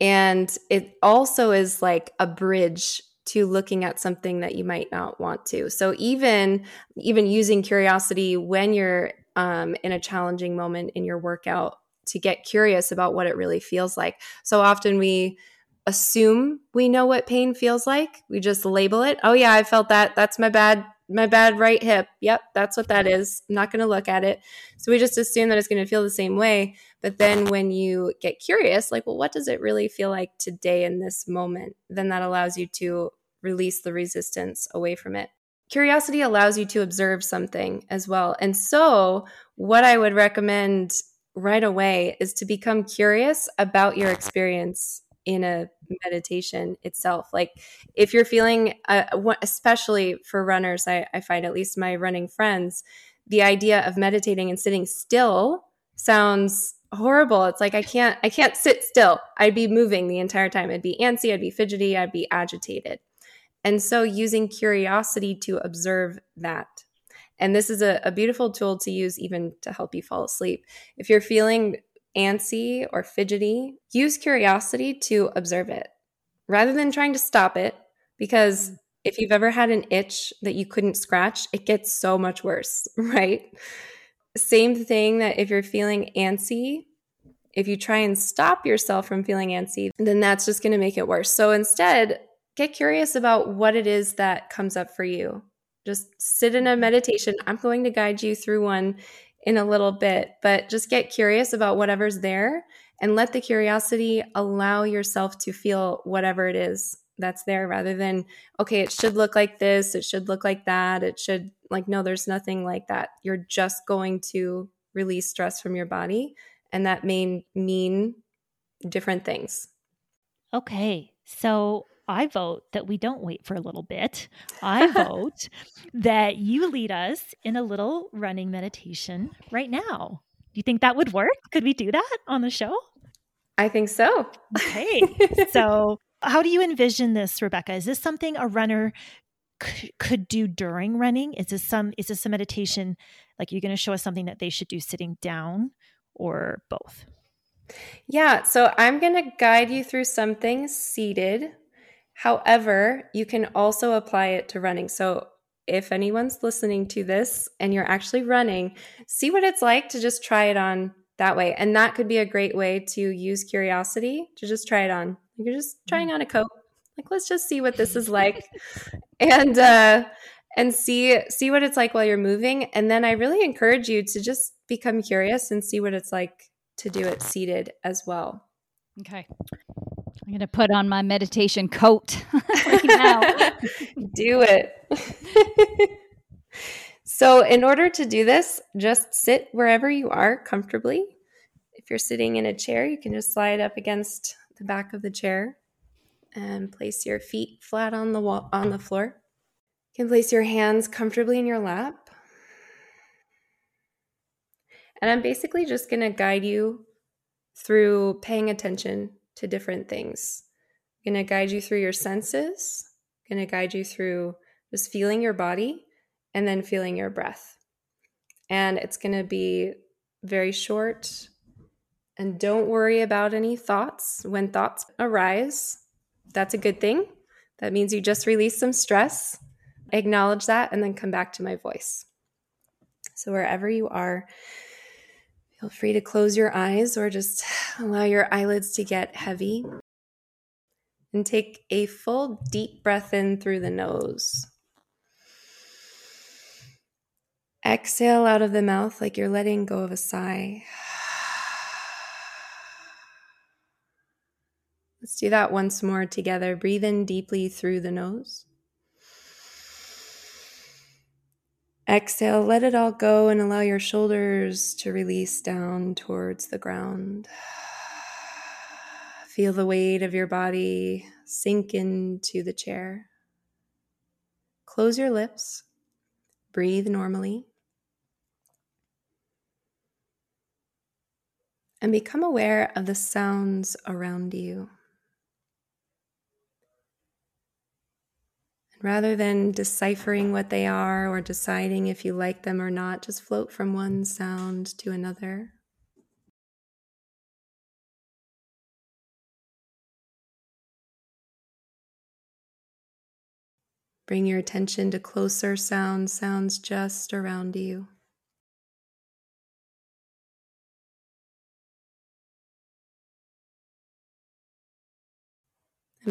And it also is like a bridge to looking at something that you might not want to. So even even using curiosity when you're um, in a challenging moment in your workout to get curious about what it really feels like. So often we assume we know what pain feels like. We just label it. Oh yeah, I felt that. That's my bad my bad right hip. Yep, that's what that is. I'm not going to look at it. So we just assume that it's going to feel the same way. But then when you get curious, like, well, what does it really feel like today in this moment? Then that allows you to release the resistance away from it. Curiosity allows you to observe something as well. And so, what I would recommend right away is to become curious about your experience in a meditation itself. Like if you're feeling, uh, especially for runners, I, I find at least my running friends, the idea of meditating and sitting still sounds horrible. It's like I can't I can't sit still. I'd be moving the entire time. I'd be antsy, I'd be fidgety, I'd be agitated. And so using curiosity to observe that and this is a, a beautiful tool to use even to help you fall asleep. If you're feeling antsy or fidgety, use curiosity to observe it rather than trying to stop it. Because mm-hmm. if you've ever had an itch that you couldn't scratch, it gets so much worse, right? Same thing that if you're feeling antsy, if you try and stop yourself from feeling antsy, then that's just going to make it worse. So instead, get curious about what it is that comes up for you. Just sit in a mm-hmm. meditation. I'm going to guide you through one in a little bit, but just get curious about whatever's there and let the curiosity allow yourself to feel whatever it is that's there rather than, okay, it should look like this, it should look like that, it should, like, no, there's nothing like that. You're just going to release stress from your body, and that may mean different things. Okay. So I vote that we don't wait for a little bit. I vote that you lead us in a little running meditation right now. Do you think that would work? Could we do that on the show? I think so. Okay. so, how do you envision this, Rebecca? Is this something a runner c- could do during running? Is this some is this a meditation like you're going to show us something that they should do sitting down or both? Yeah, so I'm going to guide you through something seated However, you can also apply it to running. So if anyone's listening to this and you're actually running, see what it's like to just try it on that way. And that could be a great way to use curiosity to just try it on. You're just trying mm. on a coat. Like let's just see what this is like. and uh and see see what it's like while you're moving. And then I really encourage you to just become curious and see what it's like to do it seated as well. Okay. I'm going to put on my meditation coat right now. do it. so, in order to do this, just sit wherever you are comfortably. If you're sitting in a chair, you can just slide up against the back of the chair. and place your feet flat on the wall on the floor. You can place your hands comfortably in your lap. And I'm basically just going to guide you through paying attention to different things. I'm going to guide you through your senses. I'm going to guide you through just feeling your body and then feeling your breath. And it's going to be very short. And don't worry about any thoughts. When thoughts arise, that's a good thing. That means you just release some stress. Acknowledge that and then come back to my voice. So, wherever you are, feel free to close your eyes or just allow your eyelids to get heavy. And take a full deep breath in through the nose. Exhale out of the mouth like you're letting go of a sigh. Let's do that once more together. Breathe in deeply through the nose. Exhale, let it all go and allow your shoulders to release down towards the ground. Feel the weight of your body sink into the chair. Close your lips. Breathe normally. And become aware of the sounds around you. Rather than deciphering what they are or deciding if you like them or not, just float from one sound to another. Bring your attention to closer sounds, sounds just around you.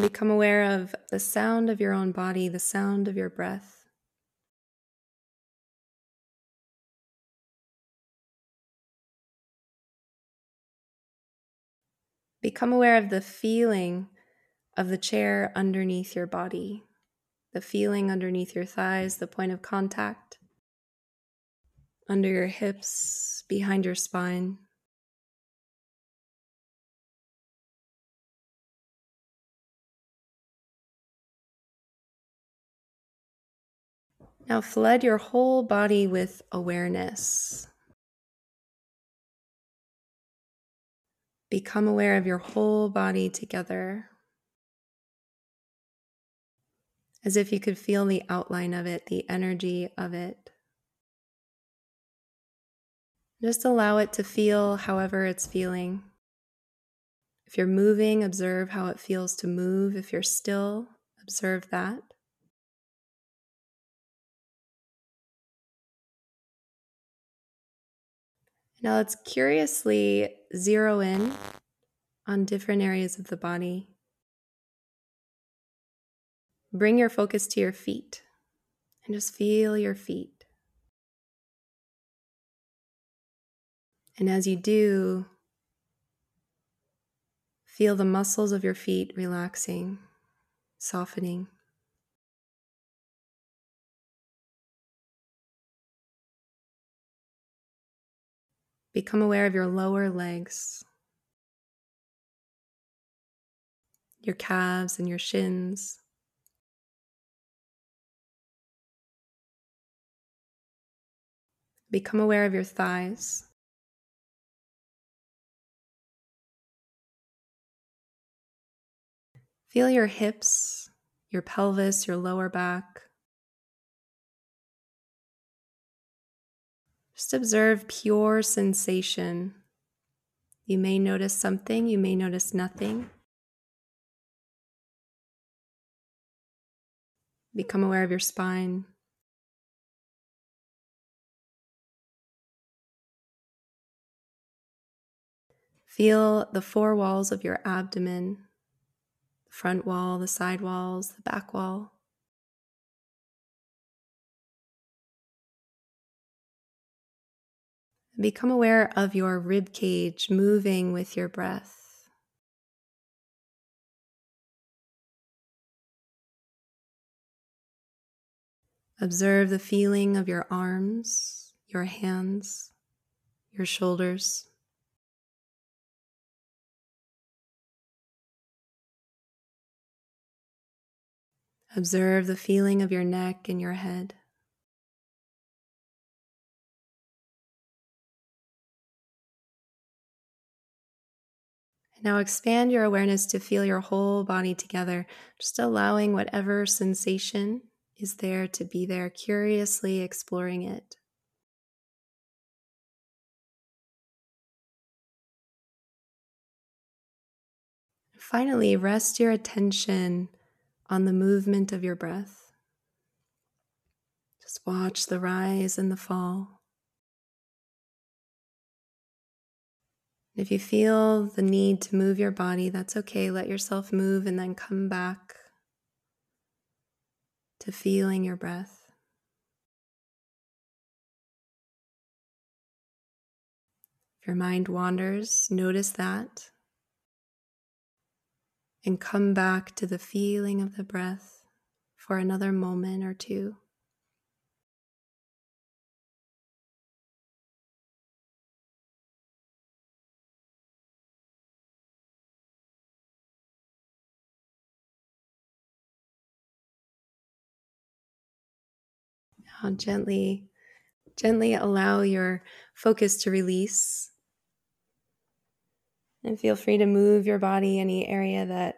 Become aware of the sound of your own body, the sound of your breath. Become aware of the feeling of the chair underneath your body, the feeling underneath your thighs, the point of contact, under your hips, behind your spine. Now flood your whole body with awareness. Become aware of your whole body together. As if you could feel the outline of it, the energy of it. Just allow it to feel however it's feeling. If you're moving, observe how it feels to move. If you're still, observe that. Now let's curiously zero in on different areas of the body. Bring your focus to your feet and just feel your feet. And as you do, feel the muscles of your feet relaxing, softening. Become aware of your lower legs, your calves and your shins. Become aware of your thighs. Feel your hips, your pelvis, your lower back. Just observe pure sensation. You may notice something, you may notice nothing. Become aware of your spine. Feel the four walls of your abdomen the front wall, the side walls, the back wall. Become aware of your rib cage moving with your breath. Observe the feeling of your arms, your hands, your shoulders. Observe the feeling of your neck and your head. Now expand your awareness to feel your whole body together, just allowing whatever sensation is there to be there, curiously exploring it. Finally, rest your attention on the movement of your breath. Just watch the rise and the fall. If you feel the need to move your body, that's okay. Let yourself move and then come back to feeling your breath. If your mind wanders, notice that and come back to the feeling of the breath for another moment or two. Gently, gently allow your focus to release. And feel free to move your body any area that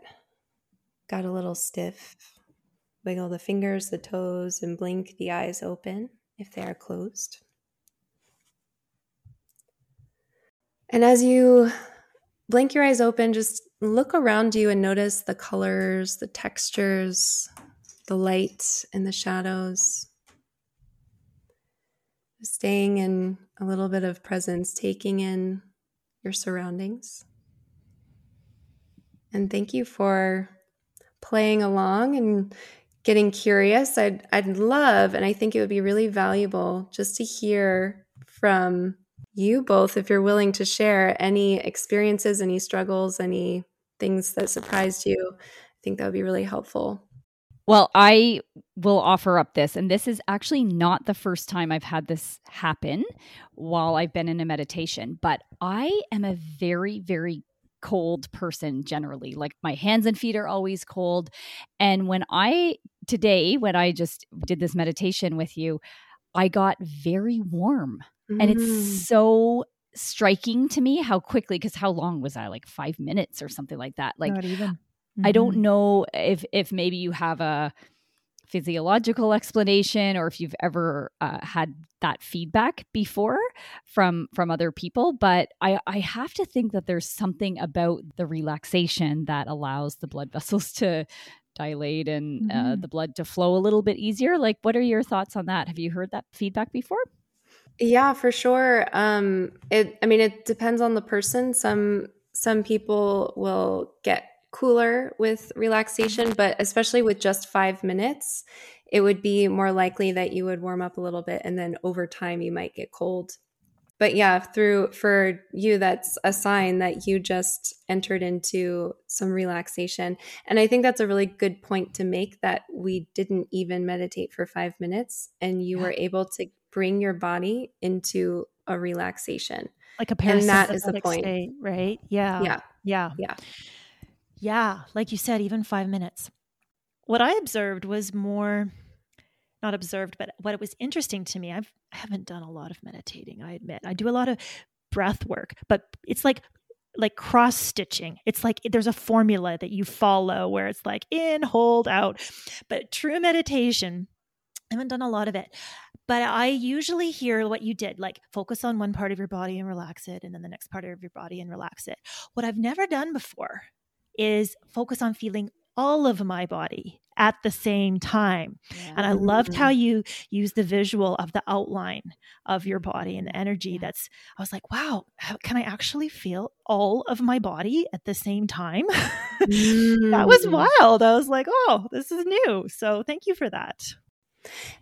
got a little stiff. Wiggle the fingers, the toes, and blink the eyes open if they are closed. And as you blink your eyes open, just look around you and notice the colors, the textures, the light and the shadows staying in a little bit of presence, taking in your surroundings. And thank you for playing along and getting curious. I'd, I'd love, and I think it would be really valuable just to hear from you both, if you're willing to share any experiences, any struggles, any things that surprised you. I think that would be really helpful. Well, I will offer up this, and this is actually not the first time I've had this happen while I've been in a meditation, but I am a very, very cold person generally. Like my hands and feet are always cold. And when I, today, when I just did this meditation with you, I got very warm. Mm. And it's mm. so striking to me how quickly, because how long was I? Like five minutes or something like that. Like, not even. Mm-hmm. I don't mm-hmm. know if if maybe you have a physiological explanation or if you've ever uh, had that feedback before from from other people but I, I have to think that there's something about the relaxation that allows the blood vessels to dilate and uh, mm-hmm. uh, the blood to flow a little bit easier like what are your thoughts on that have you heard that feedback before yeah for sure um it i mean it depends on the person some some people will get cooler with relaxation, but especially with just five minutes, it would be more likely that you would warm up a little bit and then over time you might get cold. But yeah, through for you, that's a sign that you just entered into some relaxation. And I think that's a really good point to make that we didn't even meditate for five minutes and you yeah. were able to bring your body into a relaxation. Like a parasympathetic and that is the point. state, right? Yeah. Yeah. Yeah. Yeah. Yeah, like you said, even five minutes. What I observed was more, not observed, but what it was interesting to me. I've, I haven't done a lot of meditating, I admit. I do a lot of breath work, but it's like like cross stitching. It's like there's a formula that you follow where it's like in, hold, out. But true meditation, I haven't done a lot of it. But I usually hear what you did, like focus on one part of your body and relax it, and then the next part of your body and relax it. What I've never done before is focus on feeling all of my body at the same time. Yeah. And I loved how you use the visual of the outline of your body and the energy. That's, I was like, wow, how, can I actually feel all of my body at the same time? Mm. that was mm. wild. I was like, oh, this is new. So thank you for that.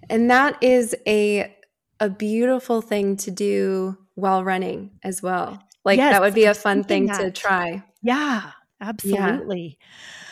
And that is a, a beautiful thing to do while running as well. Like yes, that would be a fun thing that. to try. Yeah Absolutely.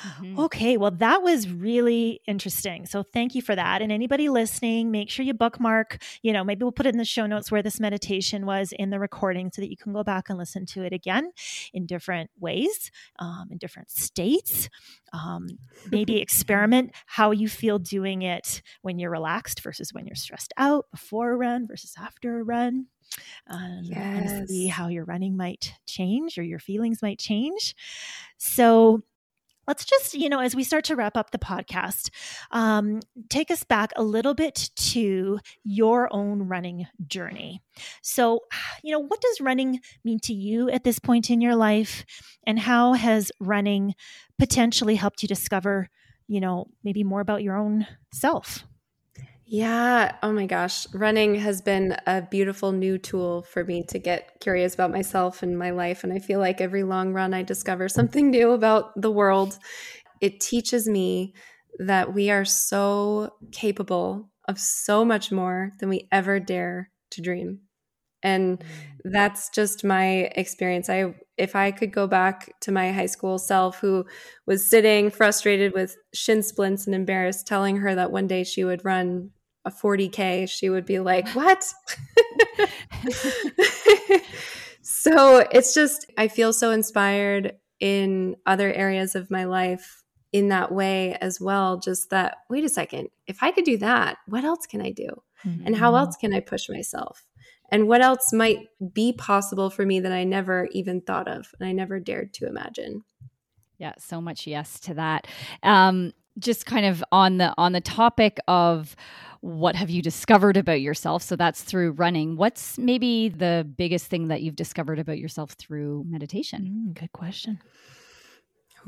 Yeah. Mm-hmm. Okay, well, that was really interesting. So, thank you for that. And anybody listening, make sure you bookmark. You know, maybe we'll put it in the show notes where this meditation was in the recording so that you can go back and listen to it again in different ways, um, in different states. Um, maybe experiment how you feel doing it when you're relaxed versus when you're stressed out, before a run versus after a run um, yes. and see how your running might change or your feelings might change. So, let's just, you know, as we start to wrap up the podcast, um, take us back a little bit to your own running journey. So, you know, what does running mean to you at this point in your life? And how has running potentially helped you discover, you know, maybe more about your own self? Yeah. Oh my gosh. Running has been a beautiful new tool for me to get curious about myself and my life. And I feel like every long run, I discover something new about the world. It teaches me that we are so capable of so much more than we ever dare to dream. And mm. that's just my experience. I if I could go back to my high school self who was sitting frustrated with shin splints and embarrassed telling her that one day she would run a 40K, she would be like, What? so it's just, I feel so inspired in other areas of my life in that way as well. Just that, wait a second, if I could do that, what else can I do? Mm-hmm. And how mm-hmm. else can I push myself? And what else might be possible for me that I never even thought of and I never dared to imagine? Yeah, so much yes to that. Um, just kind of on the on the topic of what have you discovered about yourself? So that's through running. What's maybe the biggest thing that you've discovered about yourself through meditation? Mm, good question.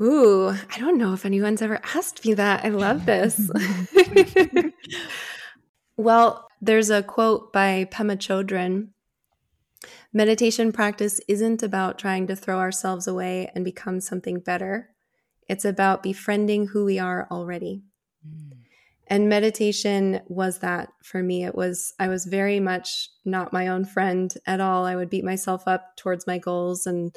Ooh, I don't know if anyone's ever asked me that. I love this. well, there's a quote by Pema Chodron Meditation practice isn't about trying to throw ourselves away and become something better. It's about befriending who we are already. Mm. And meditation was that for me. It was, I was very much not my own friend at all. I would beat myself up towards my goals and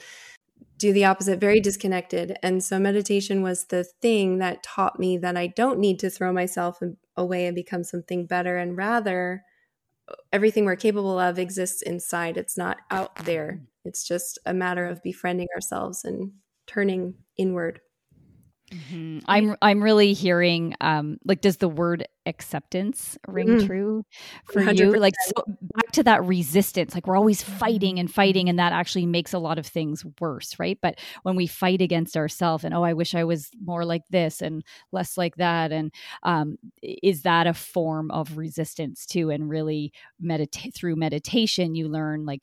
do the opposite, very disconnected. And so meditation was the thing that taught me that I don't need to throw myself away and become something better. And rather, everything we're capable of exists inside. It's not out there. It's just a matter of befriending ourselves and turning inward. Mm-hmm. I'm I'm really hearing um like does the word acceptance ring mm. true for 100%. you like so back to that resistance like we're always fighting and fighting and that actually makes a lot of things worse right but when we fight against ourselves and oh I wish I was more like this and less like that and um is that a form of resistance too and really meditate through meditation you learn like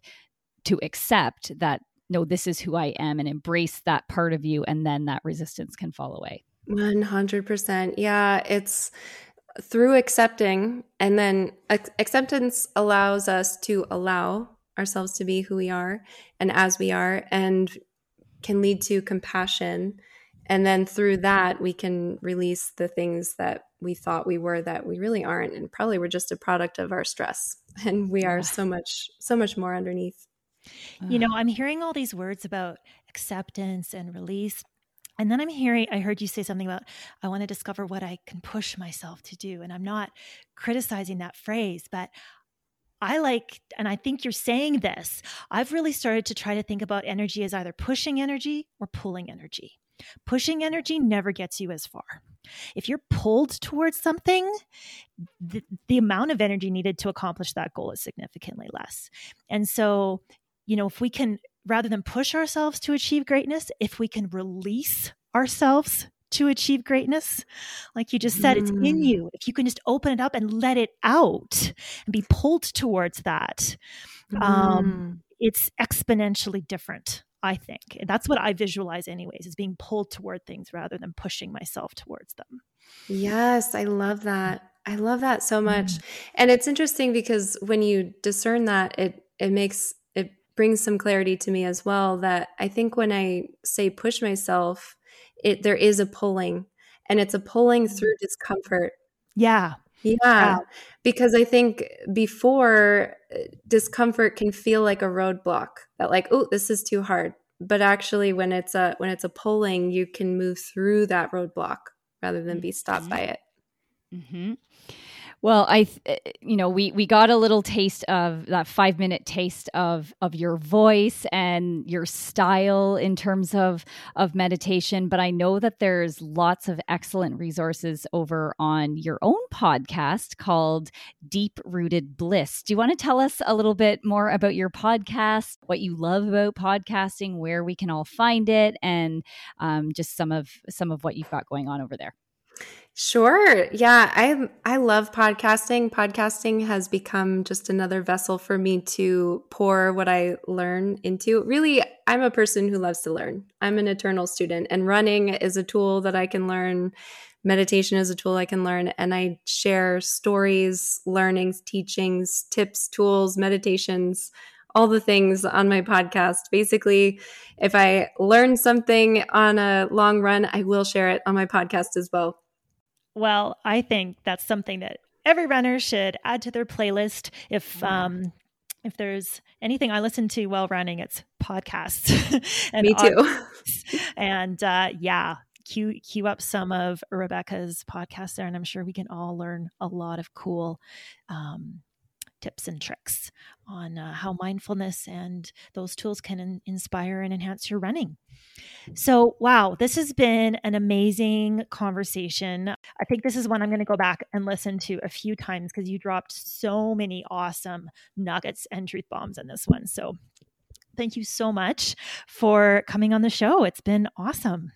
to accept that no, this is who I am and embrace that part of you. And then that resistance can fall away. 100%. Yeah. It's through accepting, and then acceptance allows us to allow ourselves to be who we are and as we are, and can lead to compassion. And then through that, we can release the things that we thought we were that we really aren't. And probably we're just a product of our stress. And we are so much, so much more underneath. You know, I'm hearing all these words about acceptance and release. And then I'm hearing, I heard you say something about, I want to discover what I can push myself to do. And I'm not criticizing that phrase, but I like, and I think you're saying this, I've really started to try to think about energy as either pushing energy or pulling energy. Pushing energy never gets you as far. If you're pulled towards something, the, the amount of energy needed to accomplish that goal is significantly less. And so you know, if we can, rather than push ourselves to achieve greatness, if we can release ourselves to achieve greatness, like you just said, mm. it's in mm. you. If you can just open it up and let it out and be pulled towards that, um, mm. um, it's exponentially different. I think. And that's what I visualize anyways, is being pulled toward things rather than pushing myself towards them. Yes, I love that. I love that so much. Mm. And it's interesting because when you discern that, it it makes brings some clarity to me as well that I think when I say push myself, it there is a pulling and it's a pulling mm. through discomfort. Yeah. Yeah. yeah. Because I think before uh, discomfort can feel like a roadblock that like, oh, this is too hard. but actually when it's a when it's a pulling you can move through that roadblock rather than be stopped by it mm-hmm. Well, I, eh, you know, we we got a little taste of that five minute taste of of your voice and your style in terms of of meditation. But I know that there's lots of excellent resources over on your own podcast called Deep Rooted Bliss. Do you want to tell us a little bit more about your podcast, what you love about podcasting, where we can all find it, and um, just some of some of what you've got going on over there? Sure. Yeah, I I love podcasting. Podcasting has become just another vessel for me to pour what I learn into. Really, I'm a person who loves to learn. I'm an eternal student and running is a tool that I can learn. Meditation is a tool I can learn and I share stories, learnings, teachings, tips, tools, meditations, all the things on my podcast. Basically, if I learn something on a long run, I will share it on my podcast as well. Well, I think that's something that every runner should add to their playlist. If um, if there's anything I listen to while running, it's podcasts. and Me too. and uh, yeah, cue cue up some of Rebecca's podcasts there, and I'm sure we can all learn a lot of cool um, tips and tricks on uh, how mindfulness and those tools can in- inspire and enhance your running. So, wow, this has been an amazing conversation. I think this is one I'm going to go back and listen to a few times because you dropped so many awesome nuggets and truth bombs in this one. So, thank you so much for coming on the show. It's been awesome.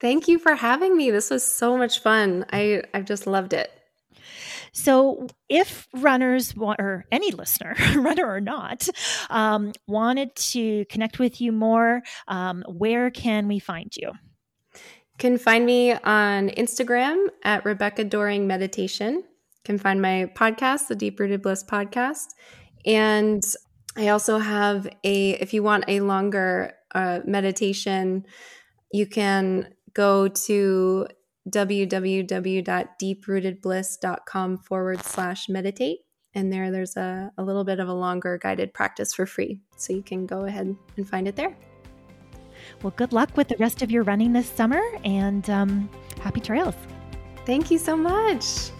Thank you for having me. This was so much fun. I I've just loved it. So, if runners or any listener, runner or not, um, wanted to connect with you more, um, where can we find you? Can find me on Instagram at Rebecca Doring Meditation. Can find my podcast, the Deep Rooted Bliss podcast, and I also have a. If you want a longer uh, meditation, you can go to www.deeprootedbliss.com forward slash meditate. And there, there's a, a little bit of a longer guided practice for free. So you can go ahead and find it there. Well, good luck with the rest of your running this summer and um, happy trails. Thank you so much.